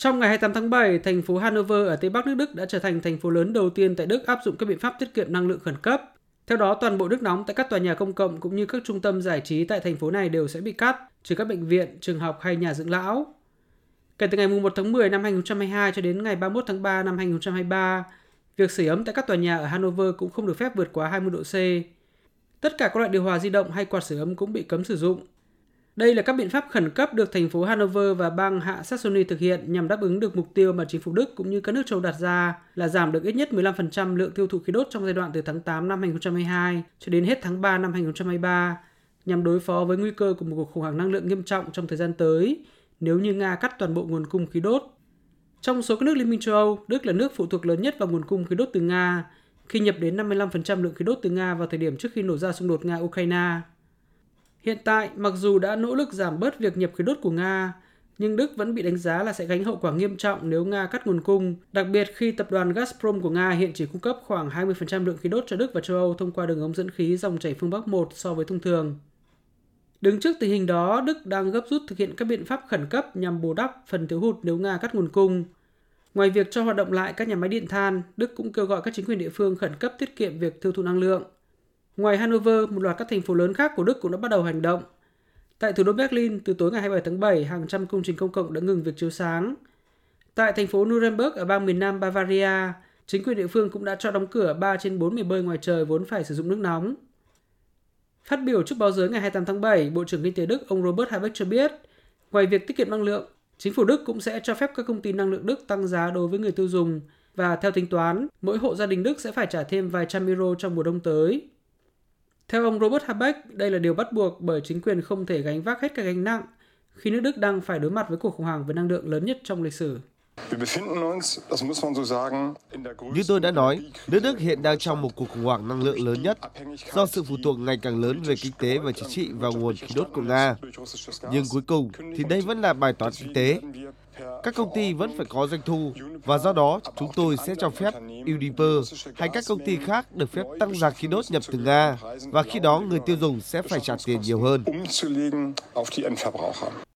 Trong ngày 28 tháng 7, thành phố Hanover ở Tây Bắc nước Đức đã trở thành thành phố lớn đầu tiên tại Đức áp dụng các biện pháp tiết kiệm năng lượng khẩn cấp. Theo đó, toàn bộ nước nóng tại các tòa nhà công cộng cũng như các trung tâm giải trí tại thành phố này đều sẽ bị cắt, trừ các bệnh viện, trường học hay nhà dưỡng lão. Kể từ ngày 1 tháng 10 năm 2022 cho đến ngày 31 tháng 3 năm 2023, việc sưởi ấm tại các tòa nhà ở Hanover cũng không được phép vượt quá 20 độ C. Tất cả các loại điều hòa di động hay quạt sưởi ấm cũng bị cấm sử dụng. Đây là các biện pháp khẩn cấp được thành phố Hanover và bang Hạ Saxony thực hiện nhằm đáp ứng được mục tiêu mà chính phủ Đức cũng như các nước châu đặt ra là giảm được ít nhất 15% lượng tiêu thụ khí đốt trong giai đoạn từ tháng 8 năm 2022 cho đến hết tháng 3 năm 2023 nhằm đối phó với nguy cơ của một cuộc khủng hoảng năng lượng nghiêm trọng trong thời gian tới nếu như Nga cắt toàn bộ nguồn cung khí đốt. Trong số các nước Liên minh châu Âu, Đức là nước phụ thuộc lớn nhất vào nguồn cung khí đốt từ Nga, khi nhập đến 55% lượng khí đốt từ Nga vào thời điểm trước khi nổ ra xung đột Nga-Ukraine. Hiện tại, mặc dù đã nỗ lực giảm bớt việc nhập khí đốt của Nga, nhưng Đức vẫn bị đánh giá là sẽ gánh hậu quả nghiêm trọng nếu Nga cắt nguồn cung, đặc biệt khi tập đoàn Gazprom của Nga hiện chỉ cung cấp khoảng 20% lượng khí đốt cho Đức và châu Âu thông qua đường ống dẫn khí dòng chảy phương Bắc 1 so với thông thường. Đứng trước tình hình đó, Đức đang gấp rút thực hiện các biện pháp khẩn cấp nhằm bù đắp phần thiếu hụt nếu Nga cắt nguồn cung. Ngoài việc cho hoạt động lại các nhà máy điện than, Đức cũng kêu gọi các chính quyền địa phương khẩn cấp tiết kiệm việc tiêu thụ năng lượng. Ngoài Hanover, một loạt các thành phố lớn khác của Đức cũng đã bắt đầu hành động. Tại thủ đô Berlin, từ tối ngày 27 tháng 7, hàng trăm công trình công cộng đã ngừng việc chiếu sáng. Tại thành phố Nuremberg ở bang miền Nam Bavaria, chính quyền địa phương cũng đã cho đóng cửa 3 trên 4 bể bơi ngoài trời vốn phải sử dụng nước nóng. Phát biểu trước báo giới ngày 28 tháng 7, Bộ trưởng Kinh tế Đức ông Robert Habeck cho biết, ngoài việc tiết kiệm năng lượng, chính phủ Đức cũng sẽ cho phép các công ty năng lượng Đức tăng giá đối với người tiêu dùng và theo tính toán, mỗi hộ gia đình Đức sẽ phải trả thêm vài trăm euro trong mùa đông tới. Theo ông Robert Habeck, đây là điều bắt buộc bởi chính quyền không thể gánh vác hết các gánh nặng khi nước Đức đang phải đối mặt với cuộc khủng hoảng về năng lượng lớn nhất trong lịch sử. Như tôi đã nói, nước Đức hiện đang trong một cuộc khủng hoảng năng lượng lớn nhất do sự phụ thuộc ngày càng lớn về kinh tế và chính trị vào nguồn khí đốt của Nga. Nhưng cuối cùng thì đây vẫn là bài toán kinh tế. Các công ty vẫn phải có doanh thu, và do đó chúng tôi sẽ cho phép Uniper hay các công ty khác được phép tăng giá khí đốt nhập từ Nga, và khi đó người tiêu dùng sẽ phải trả tiền nhiều hơn.